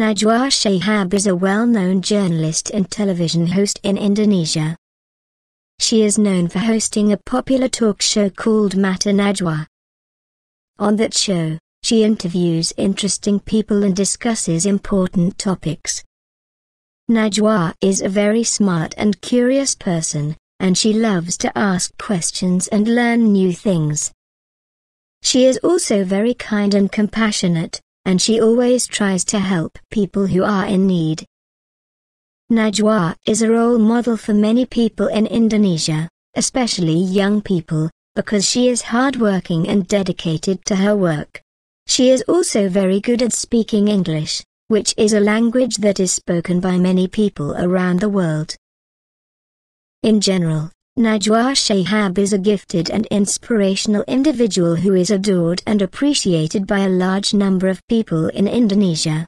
Najwa Shihab is a well-known journalist and television host in Indonesia. She is known for hosting a popular talk show called Mata Najwa. On that show, she interviews interesting people and discusses important topics. Najwa is a very smart and curious person, and she loves to ask questions and learn new things. She is also very kind and compassionate, and she always tries to help people who are in need. Najwa is a role model for many people in Indonesia, especially young people, because she is hardworking and dedicated to her work. She is also very good at speaking English, which is a language that is spoken by many people around the world. In general, Najwa Shihab is a gifted and inspirational individual who is adored and appreciated by a large number of people in Indonesia.